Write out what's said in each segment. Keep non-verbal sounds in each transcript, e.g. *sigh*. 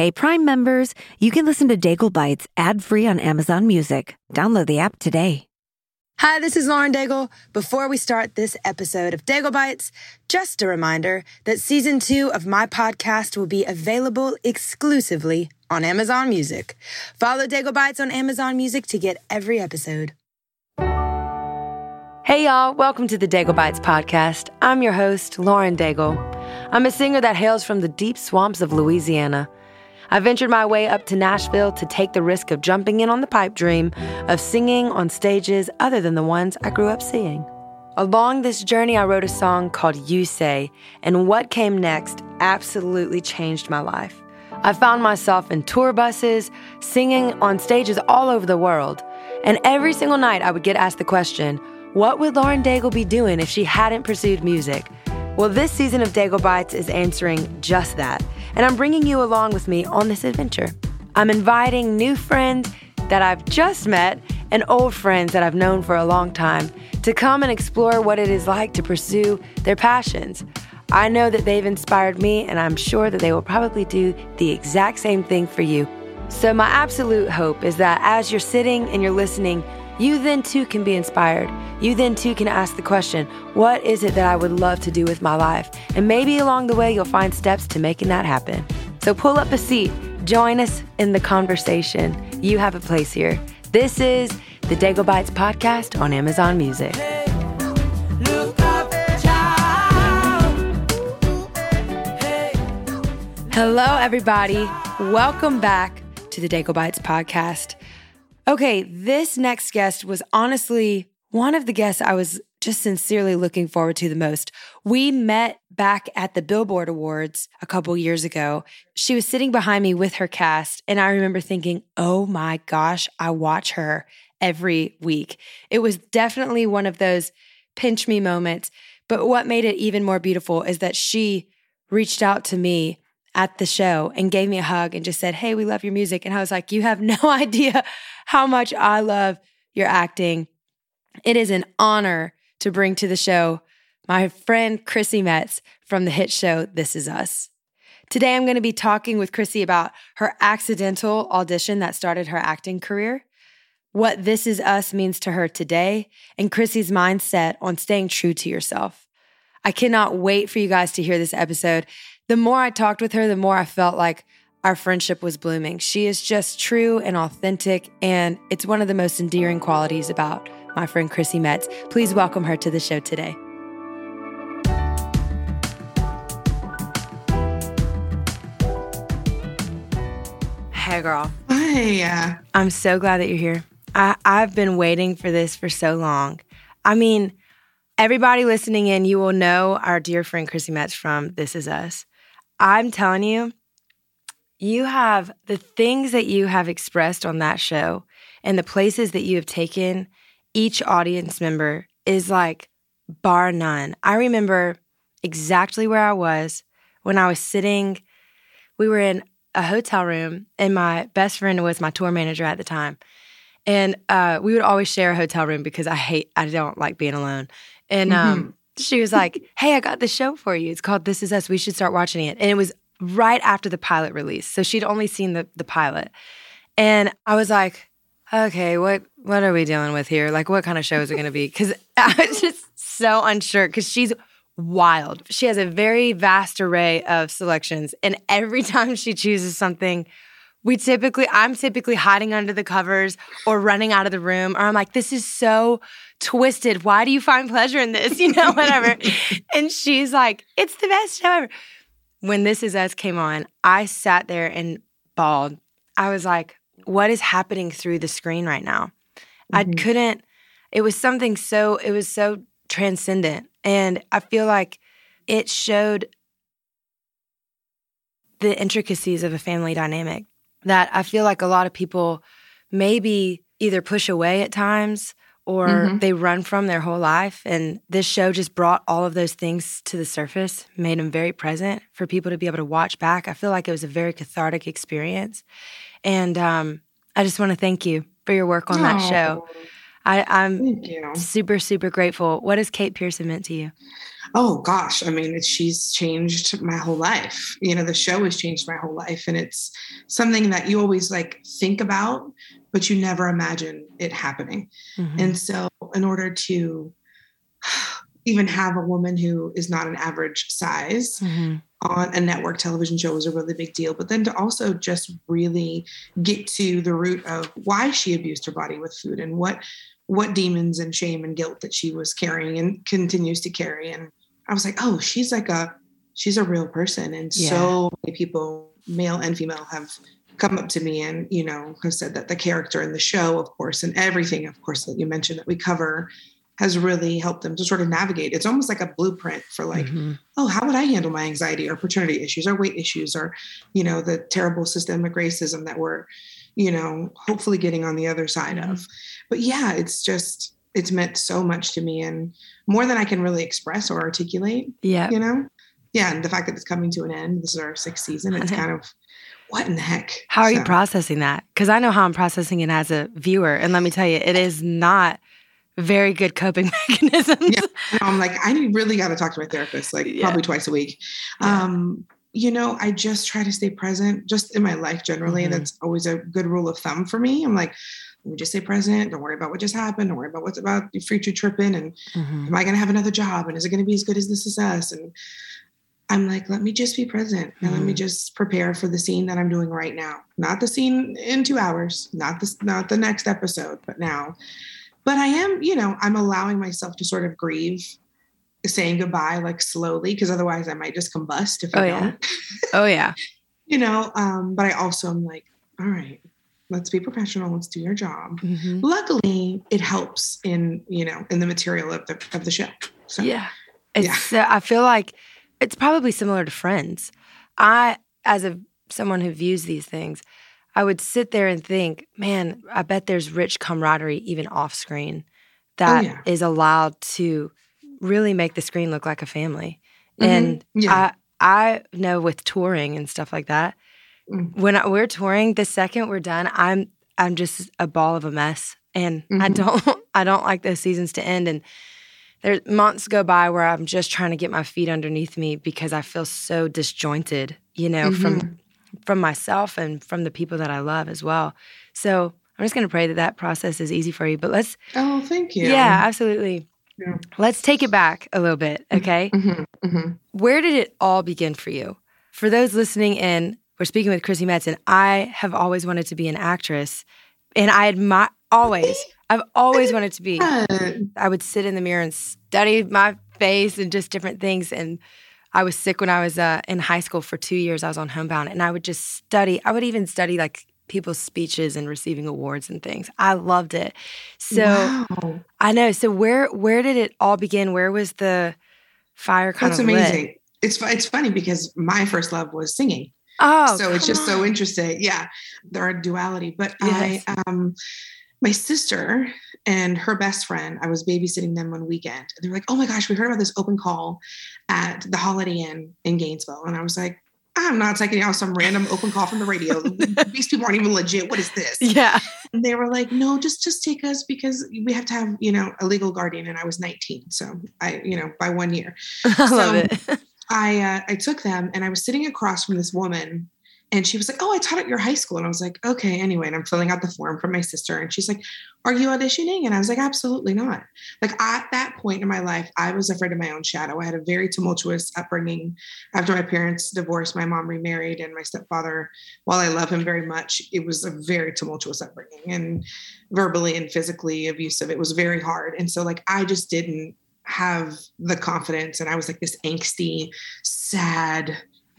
Hey, Prime members, you can listen to Daigle Bites ad free on Amazon Music. Download the app today. Hi, this is Lauren Daigle. Before we start this episode of Daigle Bites, just a reminder that season two of my podcast will be available exclusively on Amazon Music. Follow Daigle Bites on Amazon Music to get every episode. Hey, y'all, welcome to the Daigle Bites podcast. I'm your host, Lauren Daigle. I'm a singer that hails from the deep swamps of Louisiana. I ventured my way up to Nashville to take the risk of jumping in on the pipe dream of singing on stages other than the ones I grew up seeing. Along this journey, I wrote a song called You Say, and what came next absolutely changed my life. I found myself in tour buses, singing on stages all over the world. And every single night, I would get asked the question what would Lauren Daigle be doing if she hadn't pursued music? Well, this season of Daigle Bites is answering just that and I'm bringing you along with me on this adventure. I'm inviting new friends that I've just met and old friends that I've known for a long time to come and explore what it is like to pursue their passions. I know that they've inspired me, and I'm sure that they will probably do the exact same thing for you. So, my absolute hope is that as you're sitting and you're listening, you then too can be inspired. You then too can ask the question, what is it that I would love to do with my life? And maybe along the way, you'll find steps to making that happen. So pull up a seat, join us in the conversation. You have a place here. This is the Daigle Bites podcast on Amazon Music. Hello, everybody. Welcome back to the Daigle Bites podcast. Okay, this next guest was honestly one of the guests I was just sincerely looking forward to the most. We met back at the Billboard Awards a couple years ago. She was sitting behind me with her cast, and I remember thinking, oh my gosh, I watch her every week. It was definitely one of those pinch me moments. But what made it even more beautiful is that she reached out to me at the show and gave me a hug and just said, Hey, we love your music. And I was like, You have *laughs* no idea how much I love your acting. It is an honor to bring to the show my friend Chrissy Metz from the hit show This Is Us. Today, I'm going to be talking with Chrissy about her accidental audition that started her acting career, what This Is Us means to her today, and Chrissy's mindset on staying true to yourself. I cannot wait for you guys to hear this episode the more I talked with her, the more I felt like our friendship was blooming. She is just true and authentic, and it's one of the most endearing qualities about my friend Chrissy Metz. Please welcome her to the show today. Hey, girl. Hi. Uh, I'm so glad that you're here. I, I've been waiting for this for so long. I mean, everybody listening in, you will know our dear friend Chrissy Metz from This Is Us. I'm telling you, you have the things that you have expressed on that show and the places that you have taken each audience member is like bar none. I remember exactly where I was when I was sitting. We were in a hotel room, and my best friend was my tour manager at the time. And uh, we would always share a hotel room because I hate, I don't like being alone. And um, mm-hmm she was like, Hey, I got this show for you. It's called This Is Us. We should start watching it. And it was right after the pilot release. So she'd only seen the, the pilot. And I was like, okay, what what are we dealing with here? Like, what kind of show is it going to be? Because *laughs* I was just so unsure. Because she's wild. She has a very vast array of selections, and every *laughs* time she chooses something, we typically I'm typically hiding under the covers or running out of the room, or I'm like, this is so twisted. Why do you find pleasure in this? *laughs* You know, whatever. and she's like, it's the best show ever. When This Is Us came on, I sat there and bawled. I was like, what is happening through the screen right now? Mm-hmm. I couldn't, it was something so, it was so transcendent. And I feel like it showed the intricacies of a family dynamic that I feel like a lot of people maybe either push away at times or mm-hmm. they run from their whole life. And this show just brought all of those things to the surface, made them very present for people to be able to watch back. I feel like it was a very cathartic experience. And um, I just want to thank you for your work on that show. I, I'm super, super grateful. What has Kate Pearson meant to you? Oh gosh, I mean, she's changed my whole life. You know, the show has changed my whole life, and it's something that you always like think about, but you never imagine it happening. Mm-hmm. And so, in order to even have a woman who is not an average size mm-hmm. on a network television show was a really big deal. But then to also just really get to the root of why she abused her body with food and what what demons and shame and guilt that she was carrying and continues to carry. And I was like, oh, she's like a she's a real person. And yeah. so many people, male and female, have come up to me and you know have said that the character in the show, of course, and everything, of course, that you mentioned that we cover has really helped them to sort of navigate. It's almost like a blueprint for like, mm-hmm. oh, how would I handle my anxiety or paternity issues or weight issues or, you know, the terrible systemic racism that we're, you know, hopefully getting on the other side mm-hmm. of. But yeah, it's just it's meant so much to me and more than I can really express or articulate. Yeah. You know? Yeah. And the fact that it's coming to an end, this is our sixth season, it's *laughs* kind of what in the heck? How are so. you processing that? Because I know how I'm processing it as a viewer. And let me tell you, it is not very good coping *laughs* mechanisms. Yeah. I'm like, I really got to talk to my therapist, like yeah. probably twice a week. Yeah. Um, you know, I just try to stay present just in my life generally. Mm-hmm. That's always a good rule of thumb for me. I'm like, let me just stay present. Don't worry about what just happened. Don't worry about what's about your future tripping. And mm-hmm. am I going to have another job? And is it going to be as good as this is us? And I'm like, let me just be present and mm-hmm. let me mm-hmm. just prepare for the scene that I'm doing right now. Not the scene in two hours, not the not the next episode, but now but I am, you know, I'm allowing myself to sort of grieve saying goodbye like slowly because otherwise I might just combust if I oh, don't. Yeah. oh yeah. *laughs* you know, um, but I also am like, all right, let's be professional, let's do your job. Mm-hmm. Luckily, it helps in, you know, in the material of the of the show. So Yeah. It's yeah. Uh, I feel like it's probably similar to friends. I as a someone who views these things, I would sit there and think, man, I bet there's rich camaraderie even off screen that oh, yeah. is allowed to really make the screen look like a family. Mm-hmm. And yeah. I I know with touring and stuff like that, mm. when I, we're touring, the second we're done, I'm I'm just a ball of a mess, and mm-hmm. I don't *laughs* I don't like those seasons to end. And there's months go by where I'm just trying to get my feet underneath me because I feel so disjointed, you know, mm-hmm. from from myself and from the people that I love as well. So I'm just going to pray that that process is easy for you. But let's. Oh, thank you. Yeah, absolutely. Yeah. Let's take it back a little bit, mm-hmm. okay? Mm-hmm, mm-hmm. Where did it all begin for you? For those listening in, we're speaking with Chrissy Metz, and I have always wanted to be an actress, and I admire always. I've always wanted to be. I would sit in the mirror and study my face and just different things, and I was sick when I was uh, in high school for two years. I was on homebound, and I would just study. I would even study like people's speeches and receiving awards and things. I loved it. So wow. I know. So where where did it all begin? Where was the fire kind That's of amazing. Lit? It's it's funny because my first love was singing. Oh, so it's just on. so interesting. Yeah, there are duality, but yes. I um my sister and her best friend, I was babysitting them one weekend. And they're like, oh my gosh, we heard about this open call at the Holiday Inn in Gainesville. And I was like, I'm not taking out some random open call from the radio. *laughs* These people aren't even legit. What is this? Yeah. And they were like, no, just just take us because we have to have, you know, a legal guardian. And I was 19. So I, you know, by one year. *laughs* I so love it. I uh, I took them and I was sitting across from this woman and she was like, Oh, I taught at your high school. And I was like, Okay, anyway. And I'm filling out the form for my sister. And she's like, Are you auditioning? And I was like, Absolutely not. Like at that point in my life, I was afraid of my own shadow. I had a very tumultuous upbringing. After my parents divorced, my mom remarried, and my stepfather, while I love him very much, it was a very tumultuous upbringing and verbally and physically abusive. It was very hard. And so, like, I just didn't have the confidence. And I was like this angsty, sad,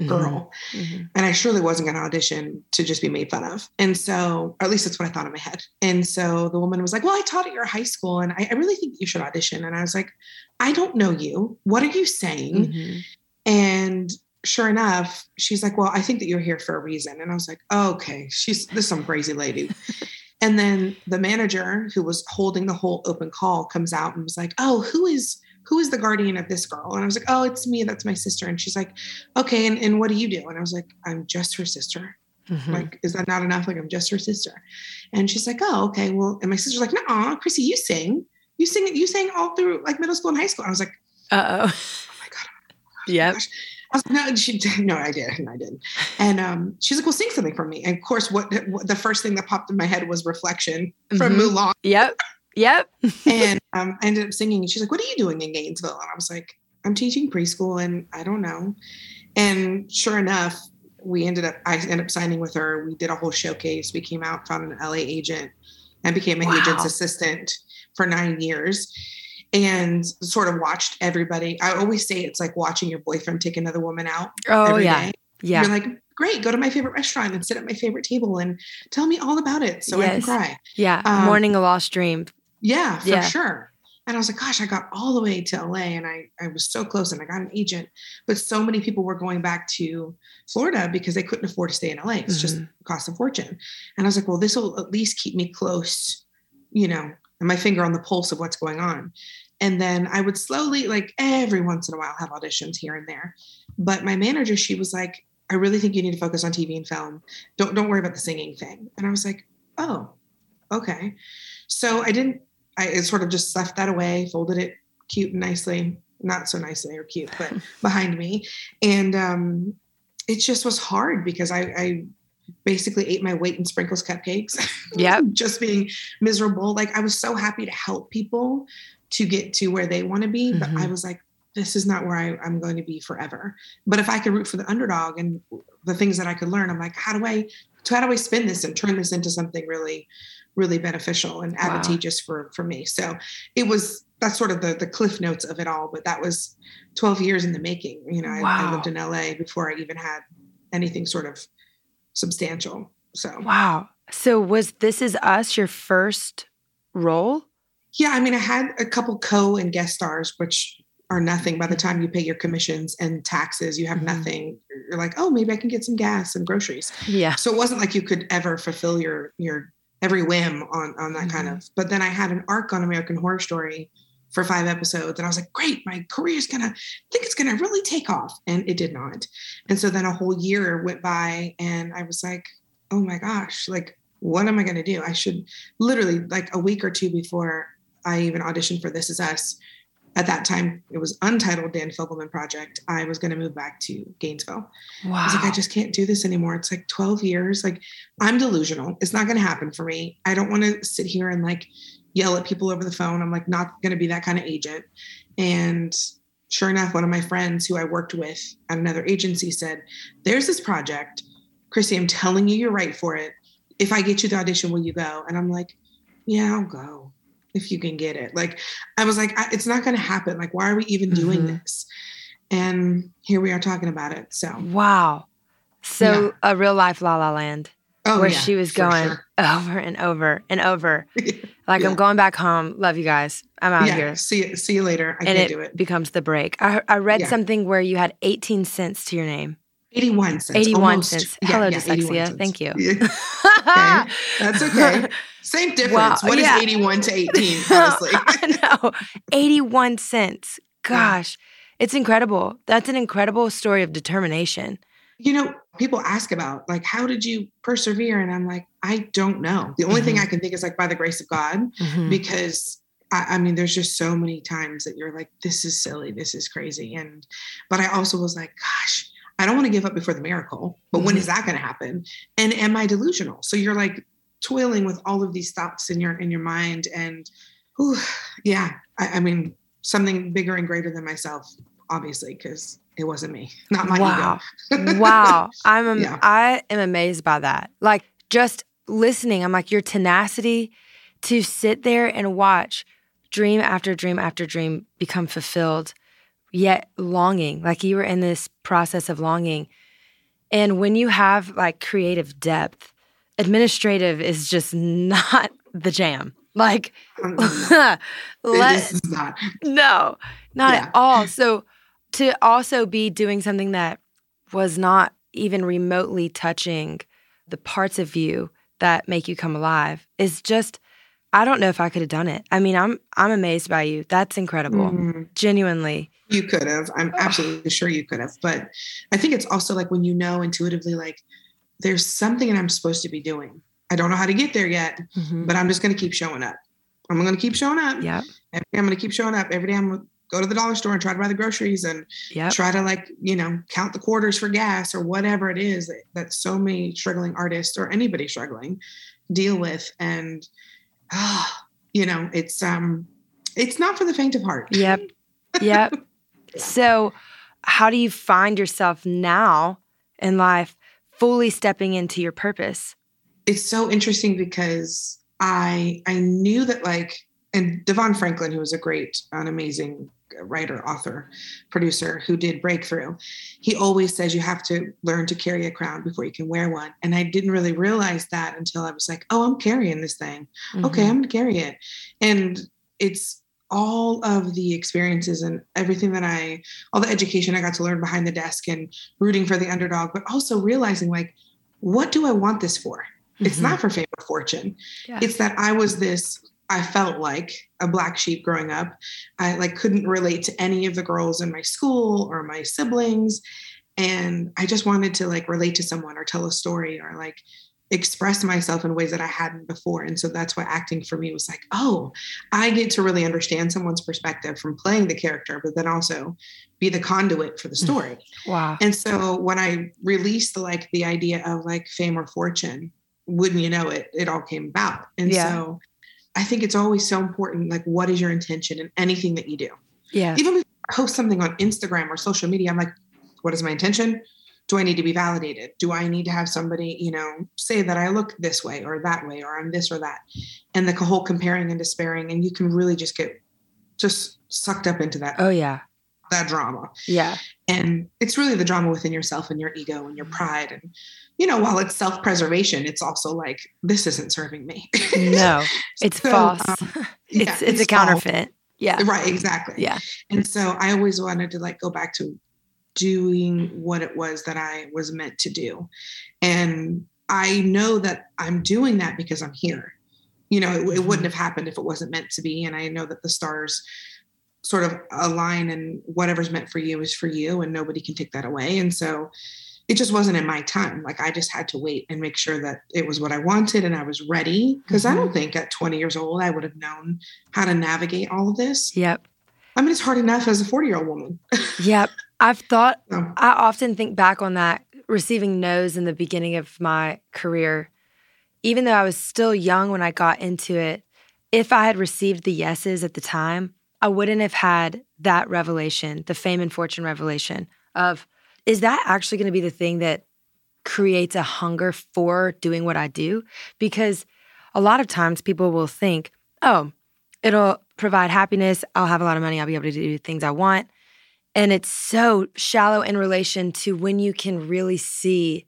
girl. Mm-hmm. mm-hmm. And I surely wasn't going to audition to just be made fun of. And so, or at least that's what I thought in my head. And so the woman was like, Well, I taught at your high school and I, I really think you should audition. And I was like, I don't know you. What are you saying? Mm-hmm. And sure enough, she's like, Well, I think that you're here for a reason. And I was like, oh, Okay, she's this some crazy lady. *laughs* and then the manager who was holding the whole open call comes out and was like, Oh, who is who is the guardian of this girl? And I was like, oh, it's me. That's my sister. And she's like, okay. And, and what do you do? And I was like, I'm just her sister. Mm-hmm. Like, is that not enough? Like, I'm just her sister. And she's like, oh, okay. Well, and my sister's like, no, Chrissy, you sing. You sing it. You sang all through like middle school and high school. I was like, uh oh. Oh my God. Oh yep. I was like, no, she *laughs* no, I did, I did. And um, she's like, well, sing something for me. And of course, what, what the first thing that popped in my head was reflection from mm-hmm. Mulan. Yep. Yep. and um, *laughs* I ended up singing, and she's like, "What are you doing in Gainesville?" And I was like, "I'm teaching preschool, and I don't know." And sure enough, we ended up. I ended up signing with her. We did a whole showcase. We came out, found an LA agent, and became an wow. agent's assistant for nine years. And sort of watched everybody. I always say it's like watching your boyfriend take another woman out. Oh yeah, day. yeah. You're like, great, go to my favorite restaurant and sit at my favorite table and tell me all about it so yes. I can cry. Yeah, um, mourning a lost dream. Yeah, for yeah. sure. And I was like, gosh, I got all the way to LA and I, I was so close and I got an agent. But so many people were going back to Florida because they couldn't afford to stay in LA. It's mm-hmm. just cost a fortune. And I was like, well, this will at least keep me close, you know, and my finger on the pulse of what's going on. And then I would slowly, like every once in a while, have auditions here and there. But my manager, she was like, I really think you need to focus on TV and film. Don't don't worry about the singing thing. And I was like, oh, okay. So I didn't I sort of just left that away, folded it cute and nicely, not so nicely or cute, but *laughs* behind me. And um, it just was hard because I, I basically ate my weight in sprinkles cupcakes. *laughs* Yeah. just being miserable. Like I was so happy to help people to get to where they want to be. But mm-hmm. I was like, this is not where I, am going to be forever. But if I could root for the underdog and the things that I could learn, I'm like, how do I how do I spin this and turn this into something really really beneficial and advantageous wow. for for me. So it was that's sort of the the cliff notes of it all. But that was 12 years in the making. You know, I, wow. I lived in LA before I even had anything sort of substantial. So wow. So was This Is Us your first role? Yeah, I mean, I had a couple co and guest stars, which are nothing by the time you pay your commissions and taxes you have mm-hmm. nothing you're like oh maybe i can get some gas and groceries yeah so it wasn't like you could ever fulfill your your every whim on on that mm-hmm. kind of. But then I had an arc on American Horror Story for five episodes, and I was like, great, my career is gonna I think it's gonna really take off, and it did not. And so then a whole year went by, and I was like, oh my gosh, like what am I gonna do? I should literally like a week or two before I even auditioned for This Is Us at that time it was untitled Dan Fogelman project. I was going to move back to Gainesville. Wow. I was like, I just can't do this anymore. It's like 12 years. Like I'm delusional. It's not going to happen for me. I don't want to sit here and like yell at people over the phone. I'm like not going to be that kind of agent. And sure enough, one of my friends who I worked with at another agency said, There's this project. Chrissy, I'm telling you, you're right for it. If I get you the audition, will you go? And I'm like, Yeah, I'll go if you can get it. Like I was like, it's not going to happen. Like, why are we even doing mm-hmm. this? And here we are talking about it. So wow. So yeah. a real life La La Land. Oh, where yeah, she was going sure. *laughs* over and over and over. *laughs* like yeah. I'm going back home. Love you guys. I'm out here. See you. See you later. I and it, it, becomes the break. I, I read something where you had 18 cents to your name. 81 cents. 81 Almost. cents. Hello, dyslexia. Thank you. *laughs* okay. That's okay. Same difference. Wow. What yeah. is 81 to 18, *laughs* honestly? I know. 81 cents. *laughs* Gosh, it's incredible. That's an incredible story of determination. You know, people ask about like, how did you persevere? And I'm like, I don't know. The only mm-hmm. thing I can think is like by the grace of God, mm-hmm. because I, I, mean, there's just so many times that you're like, this is silly, this is crazy. And, but I also was like, gosh, I don't want to give up before the miracle, but mm-hmm. when is that going to happen? And am I delusional? So you're like, toiling with all of these thoughts in your in your mind and whew, yeah I, I, mean something bigger and greater than myself obviously because it wasn't me *laughs* not my wow. ego wow *laughs* i'm am- yeah. i am amazed by that like just listening i'm like your tenacity to sit there and watch dream after dream after dream become fulfilled yet longing like you were in this process of longing and when you have like creative depth administrative is just *laughs* not the jam. Like, *laughs* let, not. No, not yeah. at all. So, to also be doing something that was not even remotely touching the parts of you that make you come alive is just I don't know if I could have done it. I mean, I'm I'm amazed by you. That's incredible. Mm-hmm. Genuinely. You could have. I'm absolutely sure you could have. But I think it's also like when you know intuitively like there's something that I'm supposed to be doing. I don't know how to get there yet, Mhm. but I'm just going to keep showing up. I'm going to keep showing up. Yeah. I'm going to keep showing up. Every day I'm going to go to the dollar store and try to buy the groceries and Yep. try to like, you know, count the quarters for gas or whatever it is that, that so many struggling artists or anybody struggling deal with. And, ah, you know, it's, um, it's not for the faint of heart. Yep. Yep. *laughs* So, how do you find yourself now in life fully stepping into your purpose? it's so interesting because I I knew that like and Devon Franklin, who was a great, an amazing writer, author, producer who did Breakthrough, he always says you have to learn to carry a crown before you can wear one. And I didn't really realize that until I was like, oh, I'm carrying this thing. Okay, Mhm. I'm gonna carry it. And it's all of the experiences and everything that I, all the education I got to learn behind the desk and rooting for the underdog, but also realizing like, what do I want this for? It's Mhm. not for fame or fortune. Yeah. It's that I was this, I felt like a black sheep growing up. I like couldn't relate to any of the girls in my school or my siblings. And I just wanted to like relate to someone or tell a story or like express myself in ways that I hadn't before. And so that's why acting for me was like, oh, I get to really understand someone's perspective from playing the character, but then also be the conduit for the mm. story. Wow. And so when I released the, like the idea of like fame or fortune, wouldn't you know it, it all came about. And Yeah. so I think it's always so important. Like, what is your intention in anything that you do? Yeah. Even if I post something on Instagram or social media, I'm like, what is my intention? Do I need to be validated? Do I need to have somebody, you know, say that I look this way or that way or I'm this or that? And the whole comparing and despairing, and you can really just get just sucked up into that Oh, yeah. that drama Yeah. and it's really the drama within yourself and your ego and your pride and you know while it's self-preservation it's also like this isn't serving me *laughs* No, *laughs* it's So, false. um, it's *laughs* yeah, it's, a false. counterfeit. Yeah. right exactly Yeah. and so i always wanted to like go back to doing what it was that i was meant to do. And i know that i'm doing that because i'm here. You know it, it wouldn't mm-hmm. have happened if it wasn't meant to be. And i know that the stars sort of align and whatever's meant for you is for you and nobody can take that away. And so it just wasn't in my time. Like i just had to wait and make sure that it was what i wanted and i was ready. Because i don't mm-hmm. think at 20 years old i would have known how to navigate all of this. Yep. i mean it's hard enough as a 40 year old woman. Yep. I've thought, So, I often think back on that, receiving no's in the beginning of my career. Even though I was still young when I got into it, if I had received the yeses at the time, I wouldn't have had that revelation, the fame and fortune revelation of, is that actually going to be the thing that creates a hunger for doing what I do? Because a lot of times people will think, oh, it'll provide happiness. I'll have a lot of money. I'll be able to do things I want. And it's so shallow in relation to when you can really see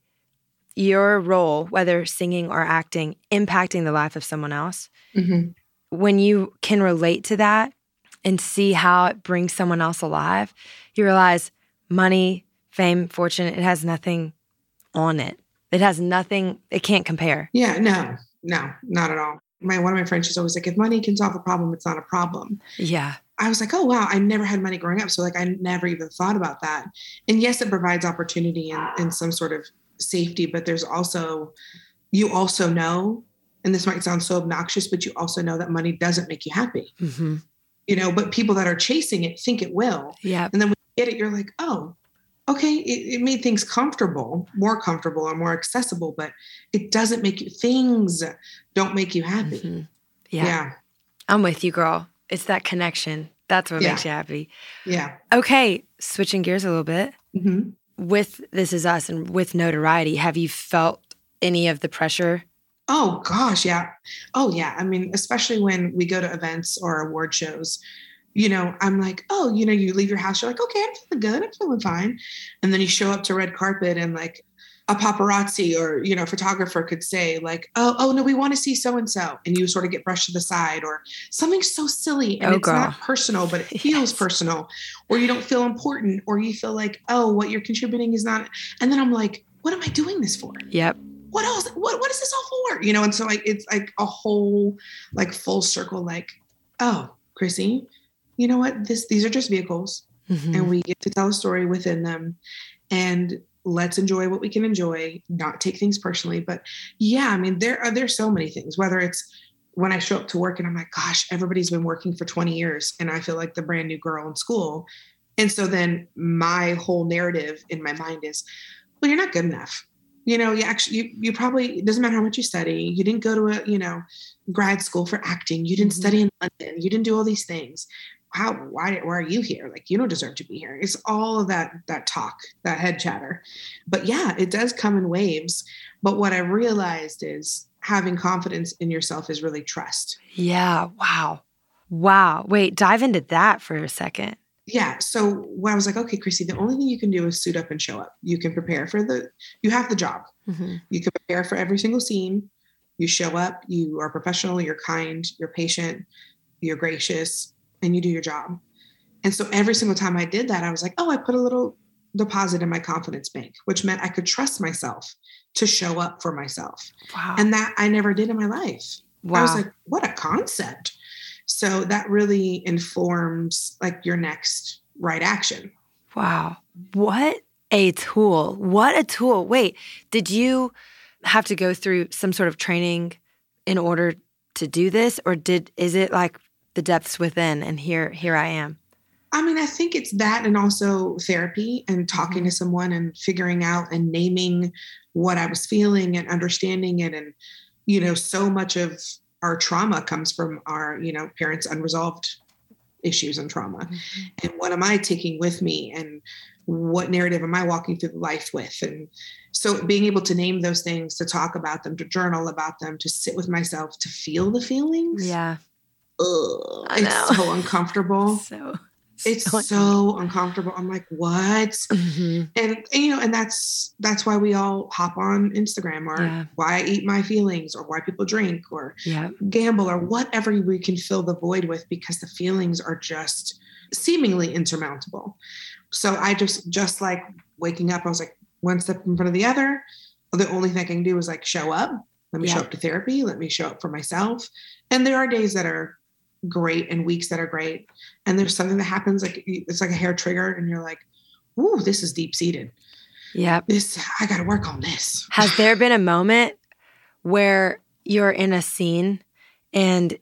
your role, whether singing or acting, impacting the life of someone else. mhm. When you can relate to that and see how it brings someone else alive, you realize money, fame, fortune, it has nothing on it. It has nothing, it can't compare. yeah no no not at all my one of my friends is always like if money can solve a problem it's not a problem Yeah. I was like, oh wow, I never had money growing up. So like I never even thought about that. And yes, it provides opportunity and, and some sort of safety, but there's also you also know, and this might sound so obnoxious, but you also know that money doesn't make you happy. hmm You know, but people that are chasing it think it will. Yeah. And then when you get it, you're like, oh, okay, it, it made things comfortable, more comfortable or more accessible, but it doesn't make you things don't make you happy. Mhm. Yeah. Yeah. I'm with you, girl. It's that connection. That's what Yeah. makes you happy. Yeah. Okay. Switching gears a little bit. hmm with This Is Us and with notoriety, have you felt any of the pressure? Oh gosh, yeah. Oh yeah. I mean, especially when we go to events or award shows, you know, I'm like, oh, you know, you leave your house, you're like, okay, I'm feeling good, I'm feeling fine. And then you show up to red carpet and like a paparazzi or, you know, photographer could say, like, oh, oh no, we want to see so and so. And you sort of get brushed to the side or something so silly. And Oh, it's not personal, but it *laughs* feels Yes. personal. Or you don't feel important, or you feel like, oh, what you're contributing is not. And then I'm like, what am I doing this for? Yep. what else what what is this all for you know and so like it's like a whole like full circle like oh chrissy you know what this these are just vehicles Mhm. and we get to tell a story within them and let's enjoy what we can enjoy, not take things personally. But yeah, I mean, there are there's so many things, whether it's when I show up to work and I'm like, gosh, everybody's been working for 20 years and I feel like the brand new girl in school. And so then my whole narrative in my mind is, well, you're not good enough. You know, you actually, you, you probably, it doesn't matter how much you study. You didn't go to a, you know, grad school for acting. You didn't mm-hmm. study in London. You didn't do all these things. How, why, why are you here? Like, you don't deserve to be here. It's all of that, that talk, that head chatter. But yeah, it does come in waves. But what I realized is having confidence in yourself is really trust. Yeah. Wow. Wow. Wait, dive into that for a second yeah so when i was like okay chrissy the only thing you can do is suit up and show up you can prepare for the you have the job mm-hmm. you can prepare for every single scene you show up you are professional you're kind you're patient you're gracious and you do your job and so every single time i did that i was like oh i put a little deposit in my confidence bank which meant i could trust myself to show up for myself wow. and that i never did in my life wow. i was like what a concept so that really informs like your next right action. Wow. What a tool. What a tool. Wait, did you have to go through some sort of training in order to do this or did is it like the depths within and here here I am? I mean, I think it's that and also therapy and talking mm-hmm. to someone and figuring out and naming what I was feeling and understanding it and you know so much of our trauma comes from our you know parents unresolved issues and trauma mm-hmm. and what am i taking with me and what narrative am i walking through life with and so being able to name those things to talk about them to journal about them to sit with myself to feel the feelings yeah Ugh, it's so *laughs* uncomfortable so it's so, so uncomfortable. I'm like, what? Mm-hmm. And, and, you know, and that's that's why we all hop on Instagram or yeah. why I eat my feelings or why people drink or yeah. gamble or whatever we can fill the void with because the feelings are just seemingly insurmountable. So I just just like waking up, I was like one step in front of the other. The only thing I can do is like show up. Let me yeah. show up to therapy. Let me show up for myself. And there are days that are great and weeks that are great. And there's something that happens like it's like a hair trigger and you're like, ooh, this is deep seated. Yeah. This I gotta work on this. Has *sighs* there been a moment where you're in a scene and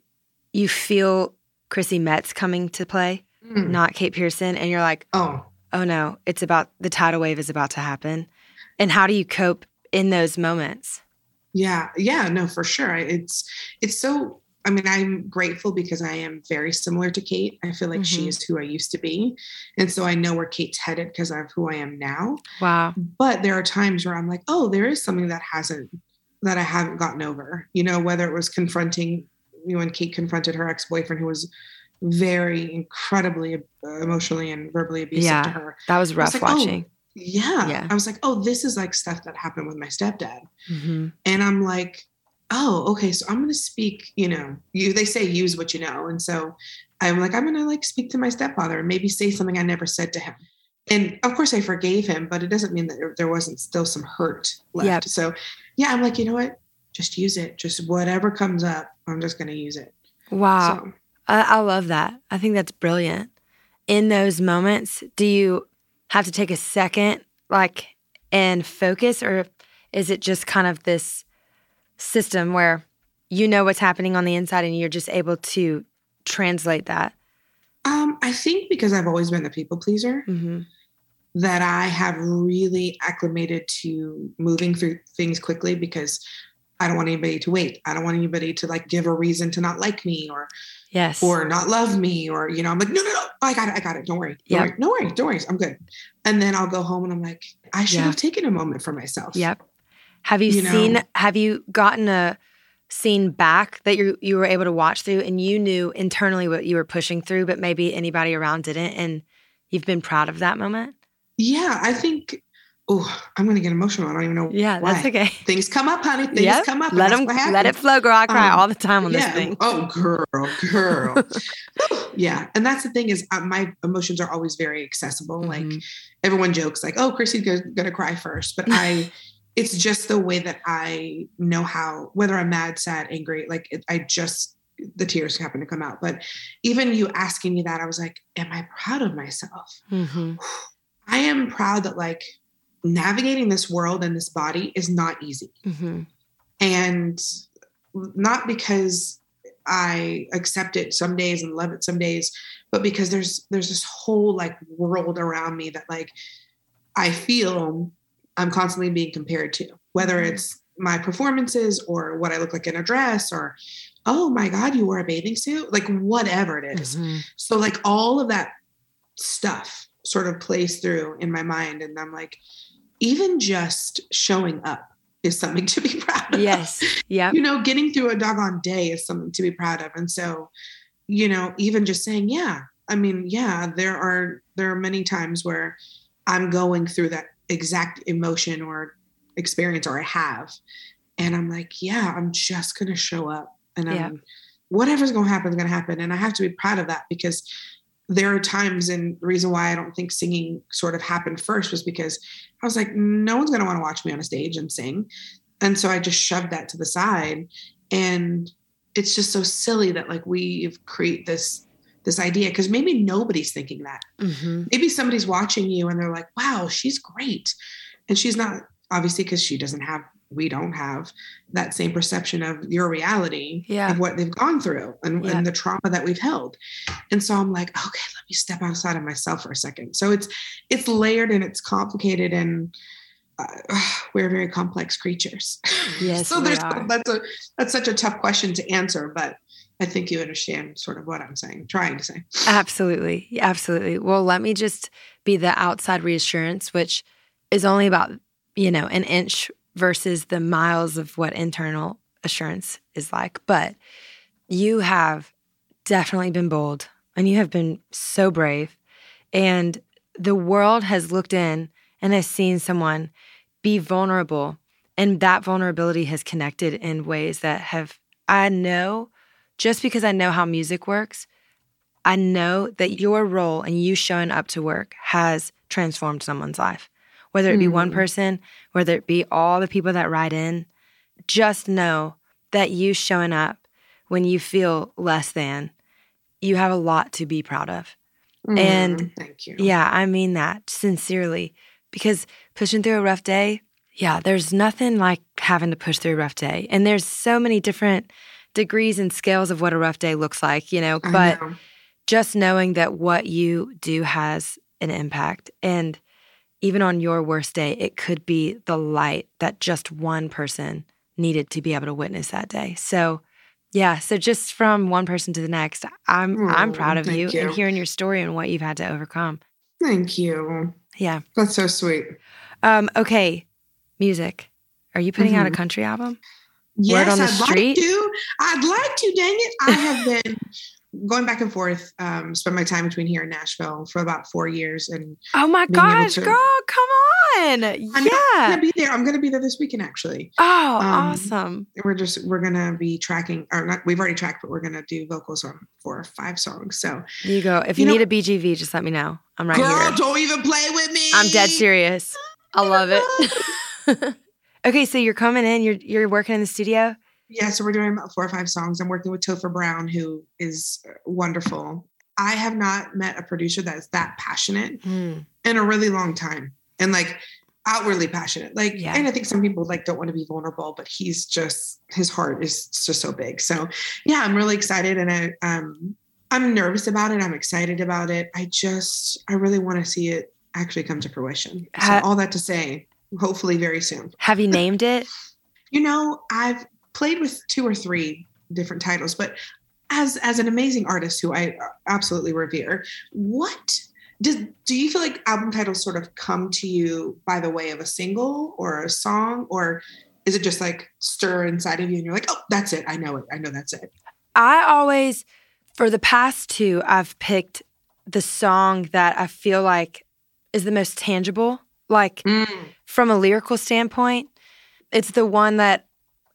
you feel Chrissy Metz coming to play, mm. not Kate Pearson, and you're like, oh, oh no, it's about the tidal wave is about to happen. And how do you cope in those moments? Yeah, yeah, no, for sure. It's it's so I mean, I'm grateful because I am very similar to Kate. I feel like mm-hmm. she is who I used to be. And so I know where Kate's headed because of who I am now. Wow. But there are times where I'm like, oh, there is something that hasn't, that I haven't gotten over. You know, whether it was confronting, you know, when Kate confronted her ex boyfriend who was very incredibly emotionally and verbally abusive yeah, to her. That was rough was like, oh, watching. Oh, yeah. yeah. I was like, oh, this is like stuff that happened with my stepdad. Mm-hmm. And I'm like, oh, okay, so I'm going to speak, you know, you they say use what you know. And so I'm like, I'm going to like speak to my stepfather and maybe say something I never said to him. And of course I forgave him, but it doesn't mean that there wasn't still some hurt left. Yep. So yeah, I'm like, you know what? Just use it. Just whatever comes up, I'm just going to use it. Wow. So. I, I love that. I think that's brilliant. In those moments, do you have to take a second, like, and focus, or is it just kind of this system where you know what's happening on the inside and you're just able to translate that? Um, I think because I've always been the people pleaser, mm-hmm. that I have really acclimated to moving through things quickly because I don't want anybody to wait. I don't want anybody to like give a reason to not like me or yes or not love me or you know I'm like no no no I got it I got it don't worry don't yep. worry no worry don't worry I'm good and then I'll go home and I'm like I should yeah. have taken a moment for myself. Yep. Have you, you seen? Know? Have you gotten a scene back that you you were able to watch through, and you knew internally what you were pushing through, but maybe anybody around didn't, and you've been proud of that moment? Yeah, I think. Oh, I'm going to get emotional. I don't even know. Yeah, why. that's okay. Things come up, honey. Things yep. come up. Let them. Let it flow, girl. I cry um, all the time on yeah. this thing. Oh, girl, girl. *laughs* yeah, and that's the thing is, uh, my emotions are always very accessible. Mm-hmm. Like everyone jokes, like, "Oh, Chrissy's going to cry first. but *laughs* I it's just the way that I know how, whether I'm mad, sad, angry, like it, I just, the tears happen to come out. But even you asking me that, I was like, am I proud of myself? Mm-hmm. *sighs* I am proud that, like, navigating this world and this body is not easy. Mm-hmm. And not because I accept it some days and love it some days, but because there's there's this whole like world around me that like I feel I'm constantly being compared to, whether Mhm. it's my performances or what I look like in a dress or oh my god, you wore a bathing suit, like whatever it is. Mhm. So like all of that stuff sort of plays through in my mind and I'm like even just showing up is something *laughs* to be proud of. Yes. Yep. You know, getting through a doggone day is something to be proud of. And so, you know, even just saying, yeah, I mean, yeah, there are there are many times where I'm going through that exact emotion or experience or I have. And I'm like, yeah, I'm just gonna show up and I'm whatever's gonna happen is gonna happen. And I have to be proud of that because there are times and the reason why I don't think singing sort of happened first was because I was like, no one's gonna want to watch me on a stage and sing. And so I just shoved that to the side. And it's just so silly that like we've create this this idea because maybe nobody's thinking that. Mm-hmm. Maybe somebody's watching you and they're like, wow, she's great. And she's not obviously because she doesn't have we don't have that same perception of your reality Yeah. of what they've gone through and, Yeah. and the trauma that we've held and so i'm like okay let me step outside of myself for a second so it's it's layered and it's complicated and uh, *sighs* we're very complex creatures Yes, *laughs* so there's that's a that's such a tough question to answer but i think you understand sort of what i'm saying trying to say Absolutely. Absolutely. Well, let me just be the outside reassurance, which is only about, you know, an inch versus the miles of what internal assurance is like. But you have definitely been bold and you have been so brave. And the world has looked in and has seen someone be vulnerable. And that vulnerability has connected in ways that have, I know, just because I know how music works, I know that your role and you showing up to work has transformed someone's life. Whether it be one Mhm. person, whether it be all the people that ride in, just know that you showing up when you feel less than, you have a lot to be proud of. And- Mm, thank you Yeah, I mean that sincerely because pushing through a rough day, yeah, there's nothing like having to push through a rough day. And there's so many different degrees and scales of what a rough day looks like, you know, but know. just knowing that what you do has an impact. And even on your worst day it could be the light that just one person needed to be able to witness that day. So yeah so just from one person to the next i'm i'm Oh, proud of thank you, and hearing your story and what you've had to overcome. Thank you. Yeah. That's so sweet. Um okay music. Are you putting out a Mhm. country album Yes, on the I'd street? like to. I'd like to. Dang it! I have *laughs* been going back and forth. Um, spend my time between here and Nashville for about four years, and oh my gosh to- girl come on I'm yeah gonna be there. I'm gonna be there this weekend. Actually, oh Um, awesome we're just we're gonna be tracking, or not. We've already tracked, but we're gonna do vocals on four or five songs. So, you go. If you, You know- need a BGV, just let me know. I'm right girl, here. don't even play with me. I'm dead serious. I love it. *laughs* okay, so you're coming in. You're you're working in the studio. Yeah, so we're doing about four or five songs. I'm working with Topher Brown, who is uh, wonderful. I have not met a producer that is that passionate Hmm. in a really long time and like outwardly passionate like Yeah. and i think some people like don't want to be vulnerable but he's just his heart is just so big so yeah i'm really excited and i um i'm nervous about it i'm excited about it i just i really want to see it actually come to fruition so Ha- all that to say hopefully very soon Have you named it? *laughs* you know i've played with two or three different titles but as as an amazing artist who i absolutely revere what does do you feel like album titles sort of come to you by the way of a single or a song or is it just like stir inside of you and you're like oh that's it i know it i know that's it I always, for the past two, I've picked the song that I feel like is the most tangible. Like mm. from a lyrical standpoint, it's the one that,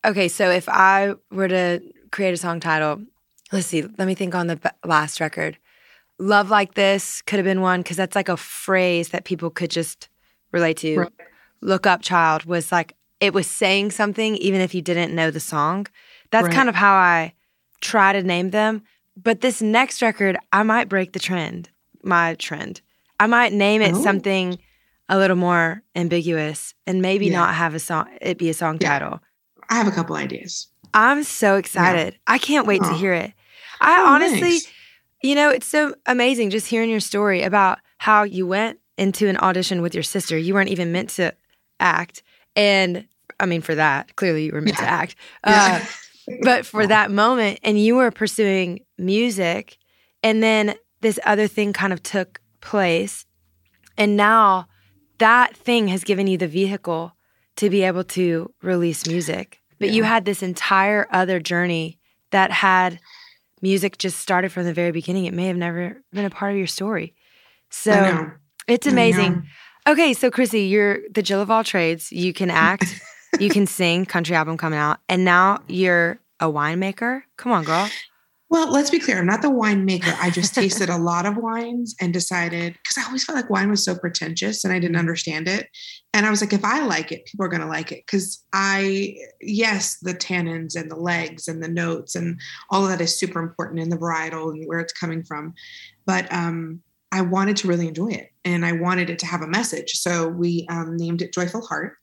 okay, so if I were to create a song title, let's see, let me think on the b- last record. Love Like This could have been one because that's like a phrase that people could just relate to. Right. Look Up Child was like, it was saying something even if you didn't know the song. That's Right. kind of how I try to name them. But this next record, I might break the trend, my trend. I might name it Oh. something a little more ambiguous and maybe Yeah. not have a song it be a song Yeah. title. I have a couple ideas. I'm so excited. I can't wait to hear it. I Oh, honestly, thanks. you know, it's so amazing just hearing your story about how you went into an audition with your sister. You weren't even meant to act. And I mean, for that, clearly you were meant to act. Uh, but *laughs* for that moment, and you were pursuing music, and then this other thing kind of took place. And now that thing has given you the vehicle to be able to release music. But you had this entire other journey that had music just started from the very beginning. It may have never been a part of your story. So it's amazing. Okay, so Chrissy, you're the Jill of all trades. You can act, *laughs* you can sing, country album coming out, and now you're a winemaker. Come on, girl. Well, let's be clear. I'm not the winemaker. I just tasted a lot of wines and decided because I always felt like wine was so pretentious and I didn't understand it. And I was like, if I like it, people are going to like it. Because I, yes, the tannins and the legs and the notes and all of that is super important in the varietal and where it's coming from. But um, I wanted to really enjoy it and I wanted it to have a message. So we um, named it Joyful Heart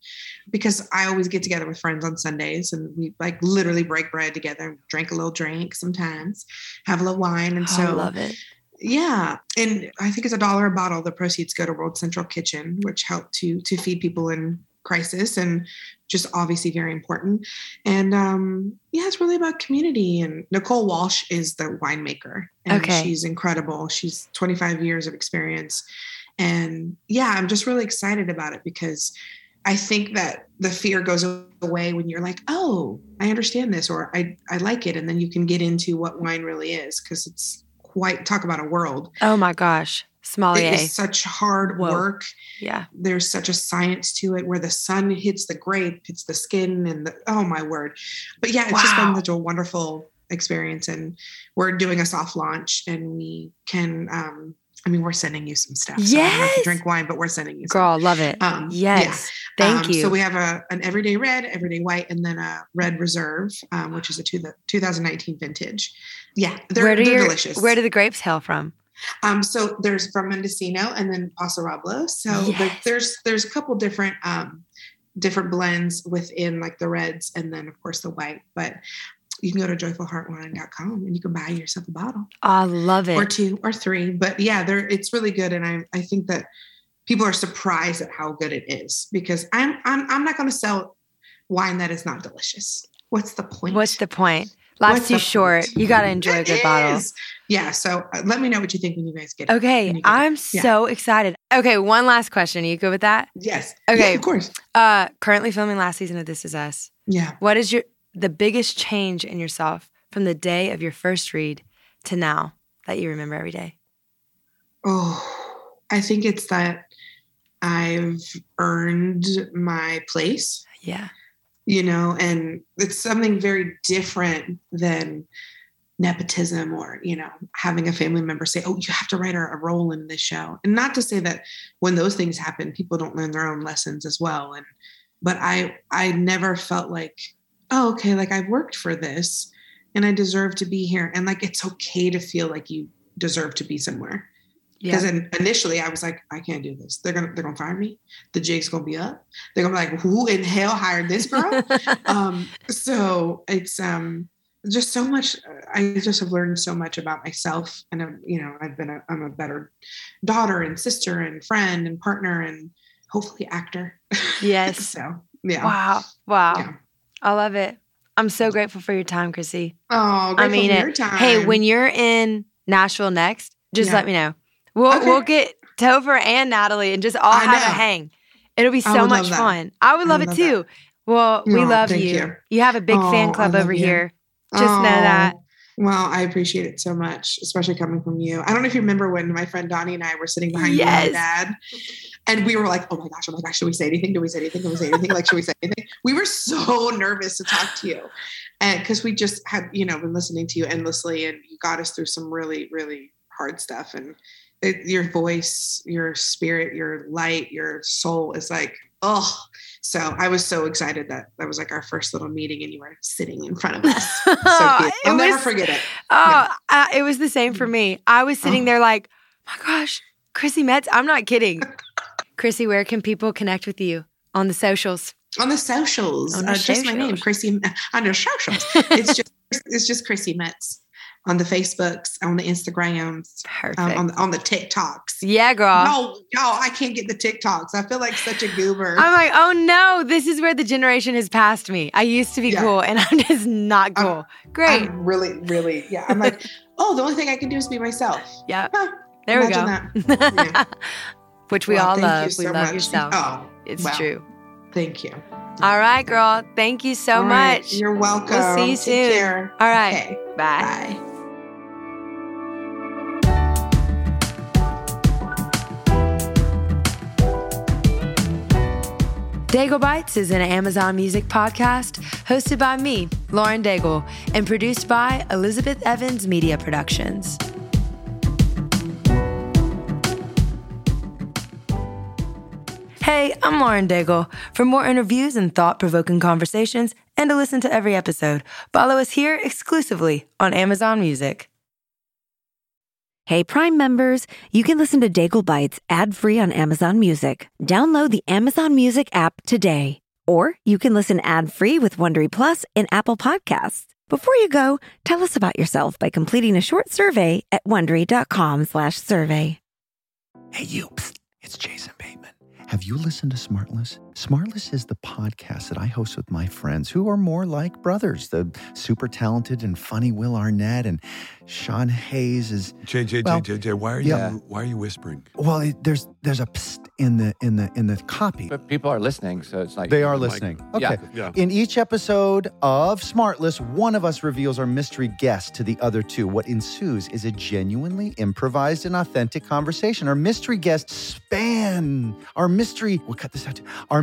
because I always get together with friends on Sundays and we like literally break bread together, drink a little drink sometimes, have a little wine. And Oh, I so, love it. yeah. And I think it's a dollar a bottle. The proceeds go to World Central Kitchen, which help to to feed people in crisis and just obviously very important. And um, yeah, it's really about community. And Nicole Walsh is the winemaker. And Okay. she's incredible. She's 25 years of experience. And yeah, I'm just really excited about it because I think that the fear goes away when you're like, oh, I understand this or I, I like it. And then you can get into what wine really is because it's quite talk about a world. Oh my gosh. It Sommelier. is such hard Whoa. work. Yeah. There's such a science to it where the sun hits the grape, hits the skin, and the oh my word. But yeah, it's just been such a wonderful experience. And we're doing a soft launch and we can um I mean we're sending you some stuff. So I don't have to Yes. drink wine, but we're sending you some. Girl, love it. Um, yeah. yes. Thank Um, you. So we have a an everyday red, everyday white, and then a red reserve, um, which is a two, 2019 vintage. Yeah, they're, where do they're your delicious. where do the grapes hail from? Um, so there's from Mendocino and then Paso Robles. So there- Yes. there's there's a couple different um, different blends within like the reds and then of course the white. But you can go to joyfulheartwine.com and you can buy yourself a bottle I love it. or two or three. But yeah, they're it's really good, and I I think that people are surprised at how good it is because I'm I'm I'm not going to sell wine that is not delicious. What's the point? What's the point? Life's too short. You got to enjoy a It good bottle. is. Yeah. So uh, let me know what you think when you guys get it. Okay, it. I'm Yeah. so excited. Okay, one last question. Are you good with that? Yes. Okay. Yeah, of course. Uh currently filming last season of This Is Us. Yeah. What is your the biggest change in yourself from the day of your first read to now that you remember every day? Oh, I think it's that I've earned my place, Yeah. You know, and it's something very different than nepotism or, you know, having a family member say, oh, you have to write a, role in this show. And not to say that when those things happen, people don't learn their own lessons as well. And, but I, I never felt like, oh, okay, like I've worked for this and I deserve to be here. And like, it's okay to feel like you deserve to be somewhere because Yeah. initially I was like, I can't do this. They're gonna they're gonna fire me. The jig's gonna be up. They're gonna be like, who in hell hired this girl? *laughs* um, so it's um just so much. I just have learned so much about myself, and I'm, you know, I've been a I'm a better daughter and sister and friend and partner and hopefully actor. *laughs* yes. so yeah. Wow. Wow. Yeah. I love it. I'm so grateful for your time, Chrissy. Oh, I mean for it. your time. Hey, when you're in Nashville next, just Yeah. let me know. We'll Okay. we'll get Topher and Natalie and just all I have a hang. It'll be so much that. fun. I would love would it love too. Well, we Oh, love you. you. you. have a big Oh, fan club over you. here. Just know oh, that. Oh, Well, I appreciate it so much, especially coming from you. I don't know if you remember when my friend Donnie and I were sitting behind Yes. and dad, and we were like, "Oh my gosh, oh my gosh, should we say anything? Do we say anything? Do we say anything? Like, should we say anything?" We were so *laughs* nervous to talk to you, and because we just had, you know, been listening to you endlessly, and you got us through some really, really hard stuff, and it, your voice, your spirit, your light, your soul is like, oh. So I was so excited that that was like our first little meeting, and you were sitting in front of us. *laughs* So I'll never forget it. Oh, uh, it was the same for me. I was sitting Oh. there like, my gosh, Chrissy Metz. I'm not kidding. *laughs* Chrissy, where can people connect with you on the socials? On the socials, On the uh, just my name. Chrissy. *laughs* On the socials, it's just it's just Chrissy Metz on the Facebooks, on the Instagrams, Perfect. um, on the on the TikToks. yeah, girl. No, no, I can't get the TikToks. I feel like such a goober. I'm like, oh no, this is where the generation has passed me. I used to be Yeah. cool and *laughs* I'm just not I'm- cool. Great. I'm really, really, yeah. I'm like, *laughs* oh, the only thing I can do is be myself. yeah. Huh, There we go. *laughs* Yeah. Which we Well, all love. we love much. yourself. Oh, it's wow. true. thank you. All right, girl. Thank you so right, much. You're welcome. We'll see you Take soon. care. All right. Okay. Bye. Bye. Daigle Bites is an Amazon Music podcast hosted by me, Lauren Daigle, and produced by Elizabeth Evans Media Productions. Hey, I'm Lauren Daigle. For more interviews and thought provoking conversations, and to listen to every episode, follow us here exclusively on Amazon Music. Hey, Prime members, you can listen to Daigle Bites ad free on Amazon Music. Download the Amazon Music app today. Or you can listen ad free with Wondery Plus in Apple Podcasts. Before you go, tell us about yourself by completing a short survey at wondery.com/slash survey. Hey, you. Psst, it's Jason Bateman. Have you listened to Smartless? Smartless is the podcast that I host with my friends who are more like brothers. The super talented and funny Will Arnett and Sean Hayes is JJ, Well, JJ, why are you yeah. why are you whispering? well. It, there's there's a psst in the in the in the copy. But people are listening, so it's like They are listening. Yeah. Okay. Yeah. In each episode of Smartless, one of us reveals our mystery guest to the other two. What ensues is a genuinely improvised and authentic conversation. Our mystery guests span our mystery. We'll cut this out. Our